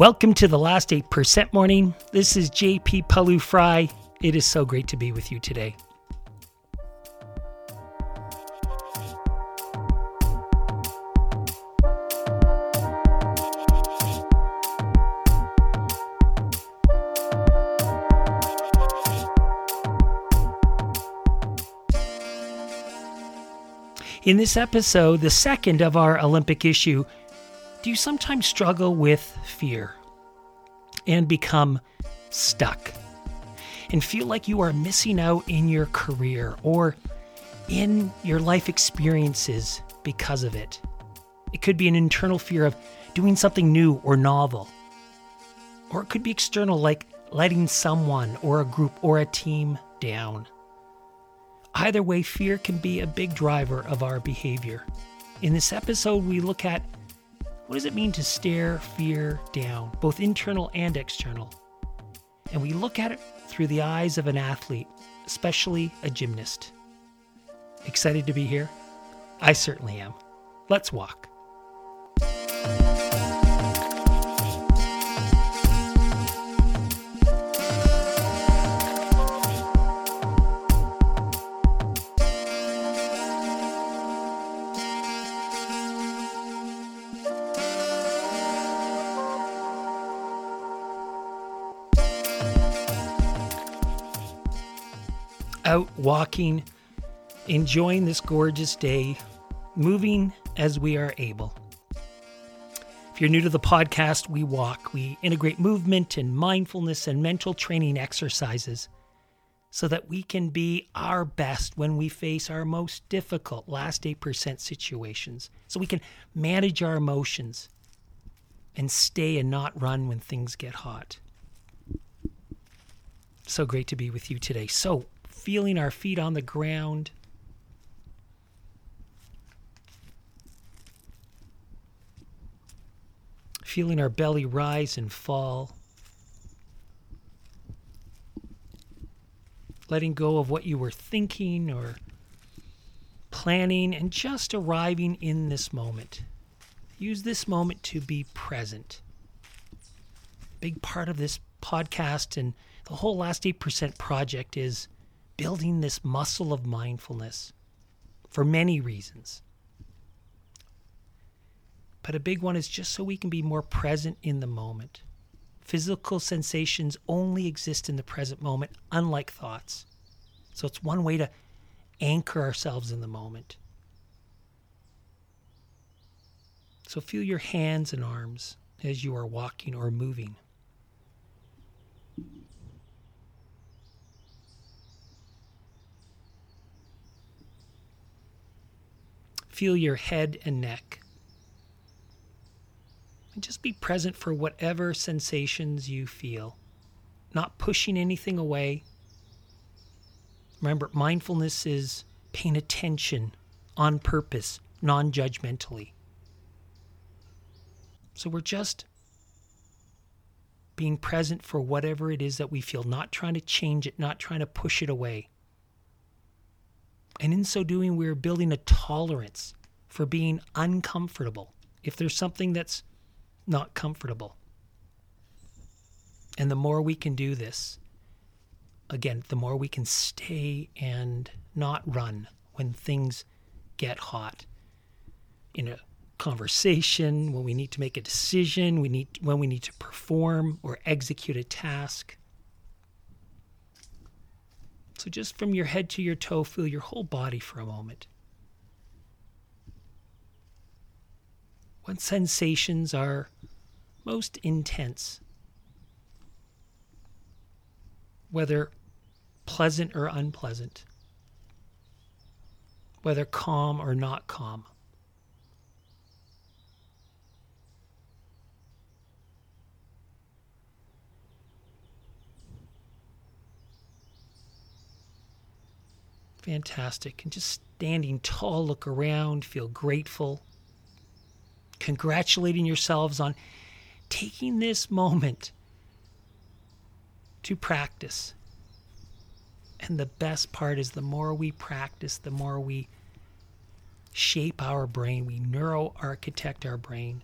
Welcome to the last 8% morning. This is JP Pawliw-Fry. It is so great to be with you today. In this episode, the second of our Olympic issue, do you sometimes struggle with fear and become stuck and feel like you are missing out in your career or in your life experiences because of it? It could be an internal fear of doing something new or novel. Or it could be external, like letting someone or a group or a team down. Either way, fear can be a big driver of our behavior. In this episode, we look at what does it mean to stare fear down, both internal and external? And we look at it through the eyes of an athlete, especially a gymnast. Excited to be here? I certainly am. Let's walk. Out walking, enjoying this gorgeous day, moving as we are able. If you're new to the podcast, we walk. We integrate movement and mindfulness and mental training exercises so that we can be our best when we face our most difficult last 8% situations. So we can manage our emotions and stay and not run when things get hot. So great to be with you today. So, feeling our feet on the ground. Feeling our belly rise and fall. Letting go of what you were thinking or planning and just arriving in this moment. Use this moment to be present. Big part of this podcast and the whole last 8% project is building this muscle of mindfulness for many reasons. But a big one is just so we can be more present in the moment. Physical sensations only exist in the present moment, unlike thoughts. So it's one way to anchor ourselves in the moment. So feel your hands and arms as you are walking or moving. Feel your head and neck. And just be present for whatever sensations you feel, not pushing anything away. Remember, mindfulness is paying attention on purpose, non judgmentally. So we're just being present for whatever it is that we feel, not trying to change it, not trying to push it away. And in so doing, we're building a tolerance for being uncomfortable if there's something that's not comfortable. And the more we can do this, again, the more we can stay and not run when things get hot. In a conversation, when we need to make a decision, we need when we need to perform or execute a task. So, just from your head to your toe, feel your whole body for a moment. What sensations are most intense? Whether pleasant or unpleasant, whether calm or not calm. Fantastic. And just standing tall, look around, feel grateful, congratulating yourselves on taking this moment to practice. And the best part is the more we practice, the more we shape our brain, we neuro architect our brain.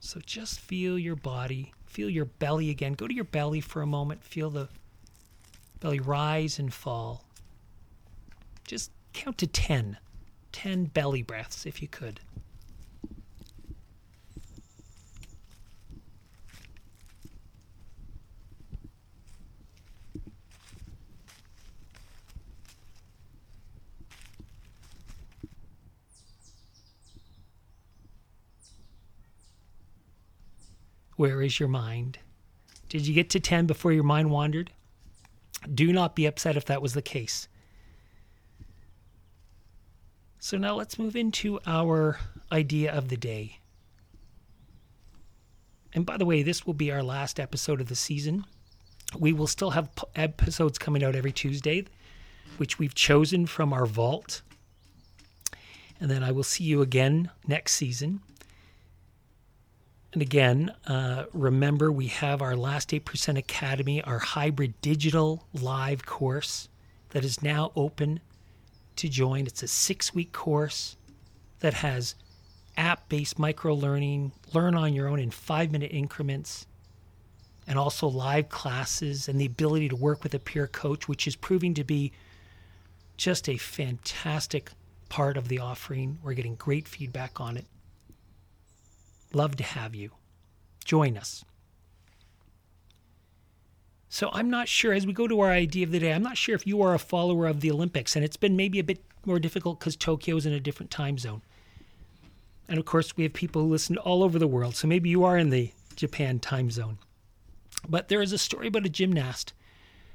So just feel your body, feel your belly again. Go to your belly for a moment. Feel the belly rise and fall. Just count to 10. 10 belly breaths if you could. Where is your mind? Did you get to 10 before your mind wandered? Do not be upset if that was the case. So now let's move into our idea of the day. And by the way, this will be our last episode of the season. We will still have episodes coming out every Tuesday, which we've chosen from our vault. And then I will see you again next season. And again, uh, remember we have our Last 8% Academy, our hybrid digital live course that is now open to join. It's a six week course that has app based micro learning, learn on your own in five minute increments, and also live classes and the ability to work with a peer coach, which is proving to be just a fantastic part of the offering. We're getting great feedback on it. Love to have you. Join us. So I'm not sure, as we go to our idea of the day, I'm not sure if you are a follower of the Olympics, and it's been maybe a bit more difficult because Tokyo is in a different time zone. And of course, we have people who listen all over the world, so maybe you are in the Japan time zone. But there is a story about a gymnast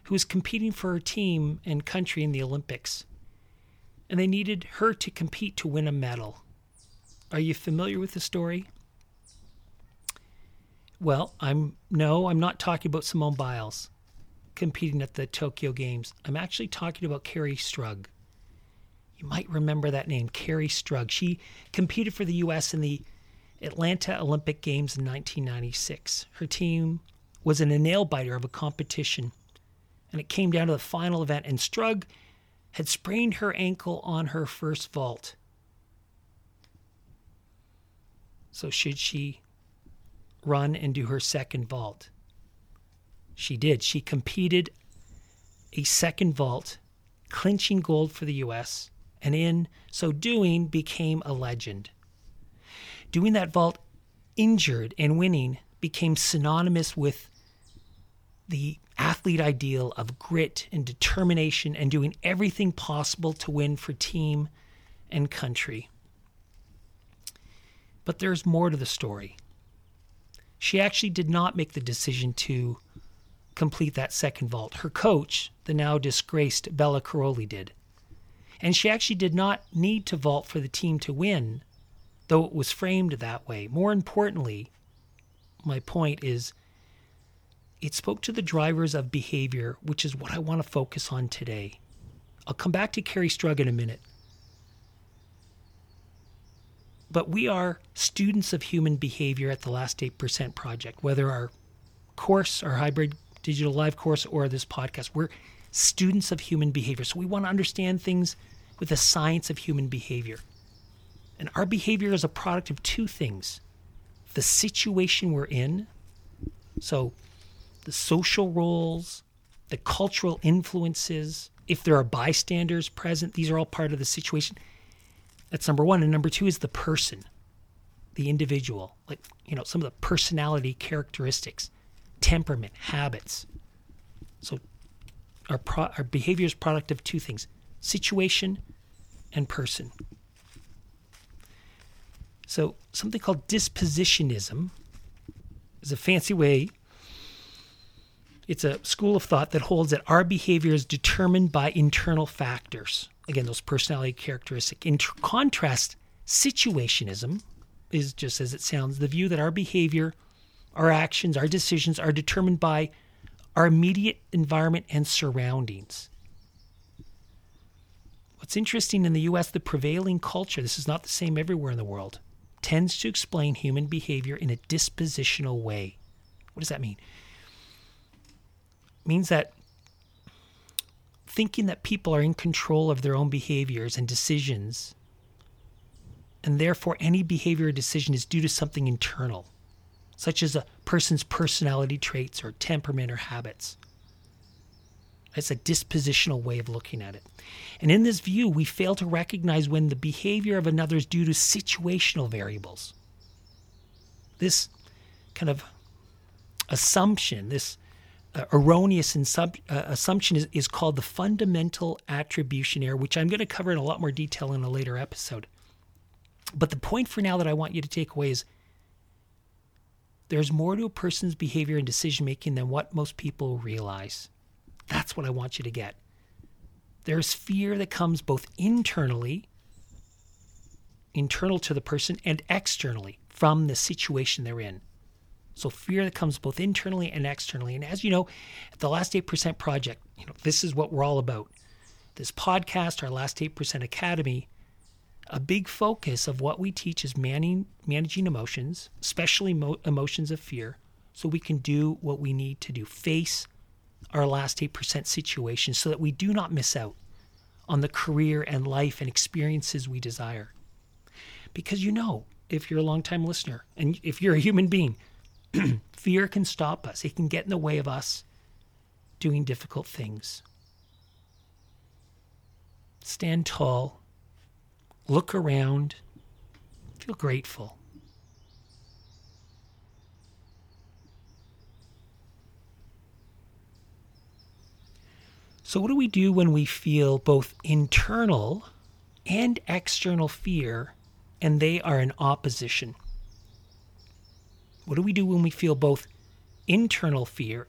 who was competing for her team and country in the Olympics, and they needed her to compete to win a medal. Are you familiar with the story? Well, I'm no, I'm not talking about Simone Biles competing at the Tokyo Games. I'm actually talking about Kerri Strug. You might remember that name, Kerri Strug. She competed for the U.S. in the Atlanta Olympic Games in 1996. Her team was in a nail biter of a competition, and it came down to the final event, and Strug had sprained her ankle on her first vault. So, should she run and do her second vault. She did. She competed a second vault, clinching gold for the U.S., and in so doing became a legend. Doing that vault injured and winning became synonymous with the athlete ideal of grit and determination and doing everything possible to win for team and country. But there's more to the story she actually did not make the decision to complete that second vault. Her coach, the now disgraced Bela Karolyi, did. And she actually did not need to vault for the team to win, though it was framed that way. More importantly, my point is it spoke to the drivers of behavior, which is what I want to focus on today. I'll come back to Kerri Strug in a minute. But we are students of human behavior at the Last 8% Project, whether our course, our hybrid digital live course, or this podcast. We're students of human behavior. So we want to understand things with the science of human behavior. And our behavior is a product of two things the situation we're in, so the social roles, the cultural influences, if there are bystanders present, these are all part of the situation. That's number one. And number two is the person, the individual, like, you know, some of the personality characteristics, temperament, habits. So our, pro- our behavior is product of two things situation and person. So something called dispositionism is a fancy way. It's a school of thought that holds that our behavior is determined by internal factors again, those personality characteristics. In tr- contrast, situationism is just as it sounds the view that our behavior, our actions, our decisions are determined by our immediate environment and surroundings. What's interesting in the US, the prevailing culture, this is not the same everywhere in the world, tends to explain human behavior in a dispositional way. What does that mean? Means that thinking that people are in control of their own behaviors and decisions, and therefore any behavior or decision is due to something internal. such as a person's personality traits or temperament or habits. It's a dispositional way of looking at it. And in this view, we fail to recognize when the behavior of another is due to situational variables. This kind of assumption, this erroneous insub, uh, assumption is, is called the fundamental attribution error, which I'm going to cover in a lot more detail in a later episode. But the point for now that I want you to take away is there's more to a person's behavior and decision making than what most people realize. That's what I want you to get. There's fear that comes both internally, internal to the person, and externally from the situation they're in. So fear that comes both internally and externally. And as you know, at the Last 8% Project, you know, this is what we're all about. This podcast, our Last 8% Academy, a big focus of what we teach is managing, managing emotions, especially mo- emotions of fear, so we can do what we need to do. Face our last 8% situation so that we do not miss out on the career and life and experiences we desire. Because you know, if you're a long-time listener and if you're a human being, fear can stop us. It can get in the way of us doing difficult things. Stand tall, look around, feel grateful. So, what do we do when we feel both internal and external fear and they are in opposition? What do we do when we feel both internal fear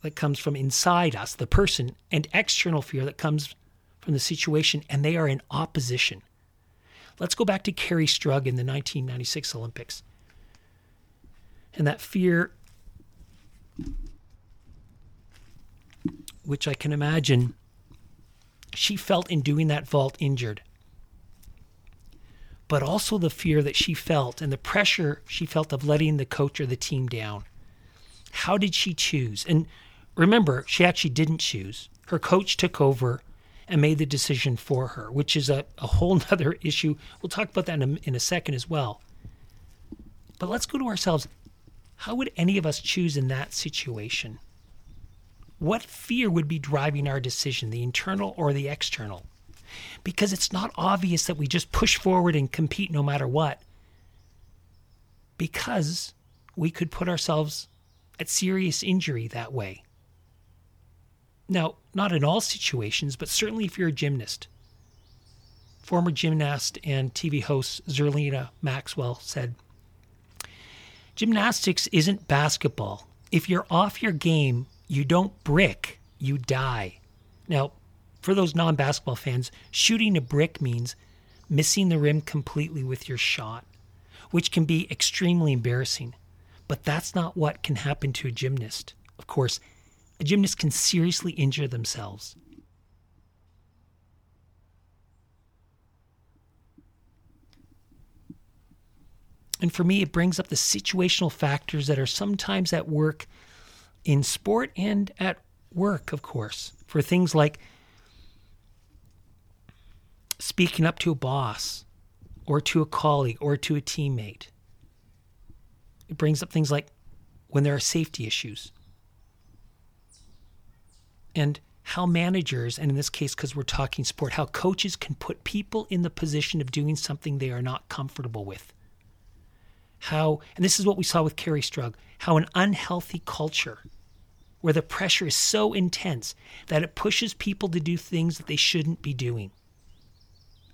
that comes from inside us, the person, and external fear that comes from the situation and they are in opposition? Let's go back to Kerri Strug in the 1996 Olympics. And that fear which I can imagine she felt in doing that vault injured. But also the fear that she felt and the pressure she felt of letting the coach or the team down. How did she choose? And remember, she actually didn't choose. Her coach took over and made the decision for her, which is a, a whole other issue. We'll talk about that in a, in a second as well. But let's go to ourselves. How would any of us choose in that situation? What fear would be driving our decision, the internal or the external? Because it's not obvious that we just push forward and compete no matter what. Because we could put ourselves at serious injury that way. Now, not in all situations, but certainly if you're a gymnast. Former gymnast and TV host Zerlina Maxwell said Gymnastics isn't basketball. If you're off your game, you don't brick, you die. Now, for those non basketball fans, shooting a brick means missing the rim completely with your shot, which can be extremely embarrassing. But that's not what can happen to a gymnast. Of course, a gymnast can seriously injure themselves. And for me, it brings up the situational factors that are sometimes at work in sport and at work, of course, for things like speaking up to a boss or to a colleague or to a teammate. It brings up things like when there are safety issues and how managers, and in this case, because we're talking sport, how coaches can put people in the position of doing something they are not comfortable with. How, and this is what we saw with Kerri Strug, how an unhealthy culture where the pressure is so intense that it pushes people to do things that they shouldn't be doing.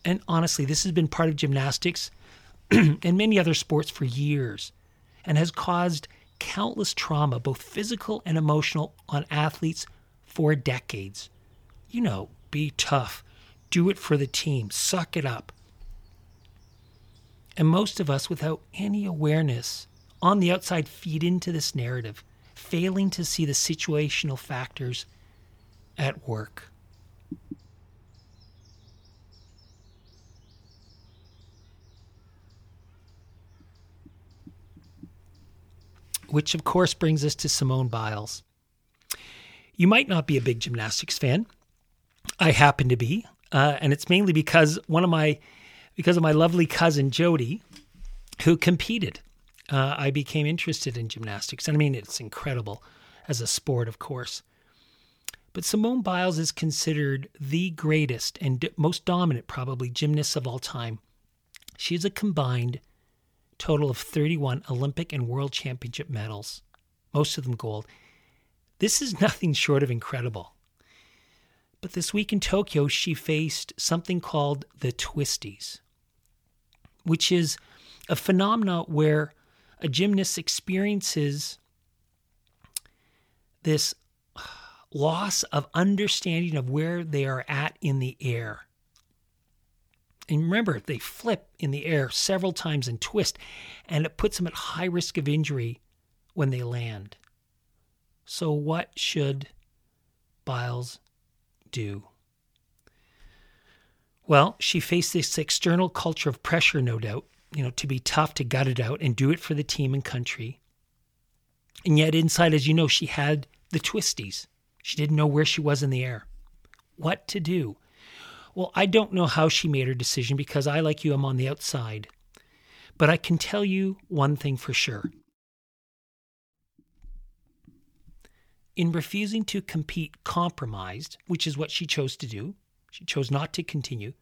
And honestly, this has been part of gymnastics and many other sports for years and has caused countless trauma, both physical and emotional, on athletes for decades. You know, be tough, do it for the team, suck it up. And most of us, without any awareness, on the outside feed into this narrative failing to see the situational factors at work. Which, of course, brings us to Simone Biles. You might not be a big gymnastics fan. I happen to be, uh, and it's mainly because one of my, because of my lovely cousin Jody, who competed uh, I became interested in gymnastics. And I mean, it's incredible as a sport, of course. But Simone Biles is considered the greatest and most dominant, probably, gymnast of all time. She a combined total of 31 Olympic and World Championship medals, most of them gold. This is nothing short of incredible. But this week in Tokyo, she faced something called the twisties, which is a phenomena where a gymnast experiences this loss of understanding of where they are at in the air. And remember, they flip in the air several times and twist, and it puts them at high risk of injury when they land. So, what should Biles do? Well, she faced this external culture of pressure, no doubt, you know, to be tough, to gut it out and do it for the team and country. And yet, inside, as you know, she had the twisties. She didn't know where she was in the air. What to do? Well, I don't know how she made her decision because I, like you, am on the outside. But I can tell you one thing for sure. In refusing to compete compromised, which is what she chose to do, she chose not to continue,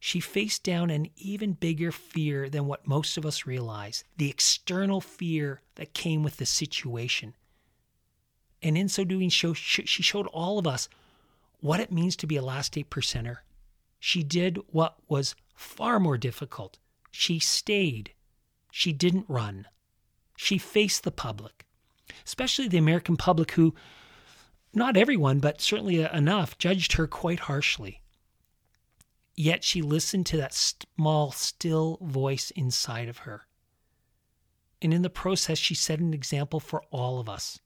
she faced down an even bigger fear than what most of us realize the external fear that came with the situation. And in so doing, she showed all of us what it means to be a last eight percenter. She did what was far more difficult. She stayed. She didn't run. She faced the public, especially the American public, who, not everyone, but certainly enough, judged her quite harshly. Yet she listened to that small, still voice inside of her. And in the process, she set an example for all of us,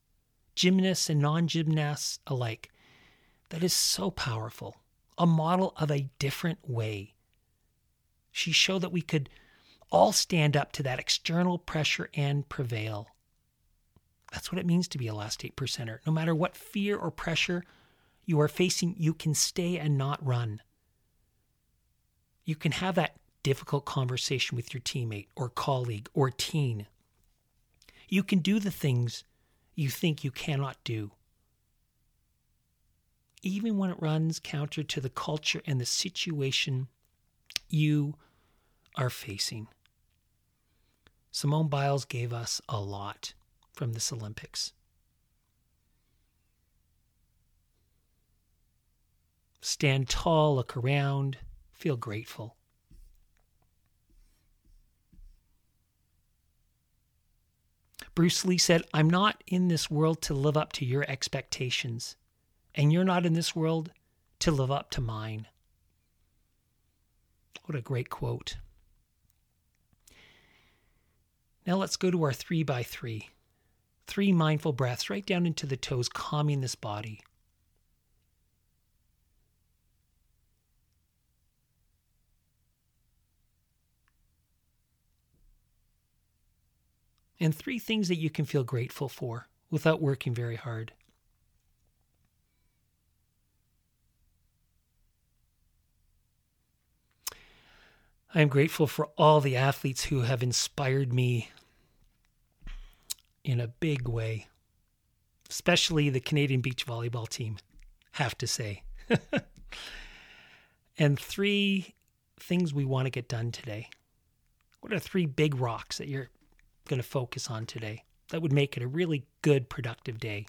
gymnasts and non gymnasts alike, that is so powerful, a model of a different way. She showed that we could all stand up to that external pressure and prevail. That's what it means to be a last eight percenter. No matter what fear or pressure you are facing, you can stay and not run. You can have that difficult conversation with your teammate or colleague or teen. You can do the things you think you cannot do even when it runs counter to the culture and the situation you are facing. Simone Biles gave us a lot from this Olympics. Stand tall, look around, feel grateful. Bruce Lee said, I'm not in this world to live up to your expectations and you're not in this world to live up to mine. What a great quote. Now let's go to our three by three. Three mindful breaths right down into the toes, calming this body. And three things that you can feel grateful for without working very hard. I am grateful for all the athletes who have inspired me in a big way, especially the Canadian beach volleyball team, have to say. and three things we want to get done today. What are three big rocks that you're going to focus on today that would make it a really good, productive day?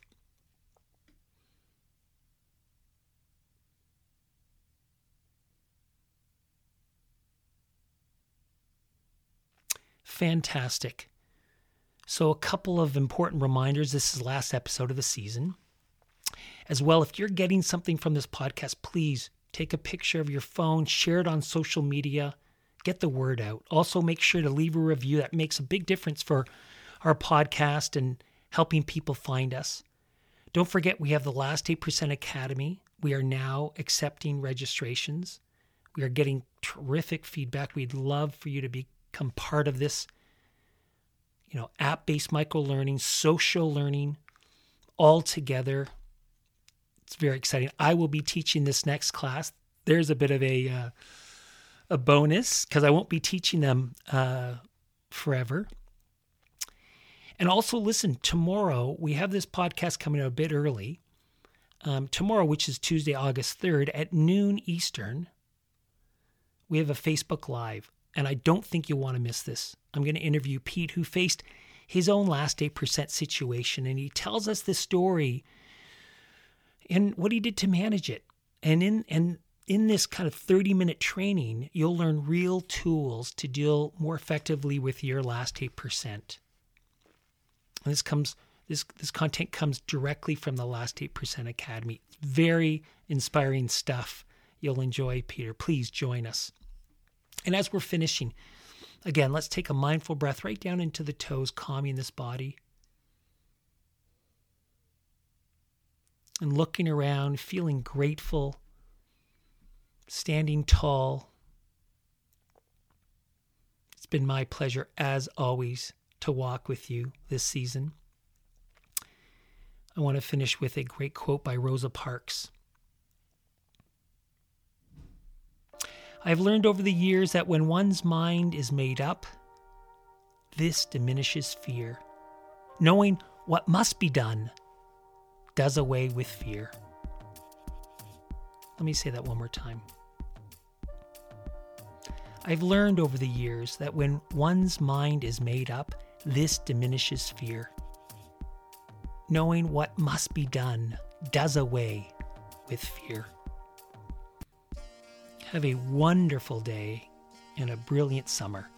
Fantastic. So, a couple of important reminders this is last episode of the season. As well, if you're getting something from this podcast, please take a picture of your phone, share it on social media, get the word out. Also, make sure to leave a review. That makes a big difference for our podcast and helping people find us. Don't forget, we have the Last 8% Academy. We are now accepting registrations. We are getting terrific feedback. We'd love for you to be become part of this, you know, app based micro learning, social learning all together. It's very exciting. I will be teaching this next class. There's a bit of a uh, a bonus because I won't be teaching them uh, forever. And also, listen, tomorrow we have this podcast coming out a bit early. Um, tomorrow, which is Tuesday, August 3rd at noon Eastern, we have a Facebook Live. And I don't think you'll want to miss this. I'm going to interview Pete, who faced his own last 8% situation. And he tells us the story and what he did to manage it. And in, and in this kind of 30 minute training, you'll learn real tools to deal more effectively with your last 8%. And this comes this this content comes directly from the last 8% academy. Very inspiring stuff. You'll enjoy Peter. Please join us. And as we're finishing, again, let's take a mindful breath right down into the toes, calming this body. And looking around, feeling grateful, standing tall. It's been my pleasure, as always, to walk with you this season. I want to finish with a great quote by Rosa Parks. I've learned over the years that when one's mind is made up, this diminishes fear. Knowing what must be done does away with fear. Let me say that one more time. I've learned over the years that when one's mind is made up, this diminishes fear. Knowing what must be done does away with fear. Have a wonderful day and a brilliant summer.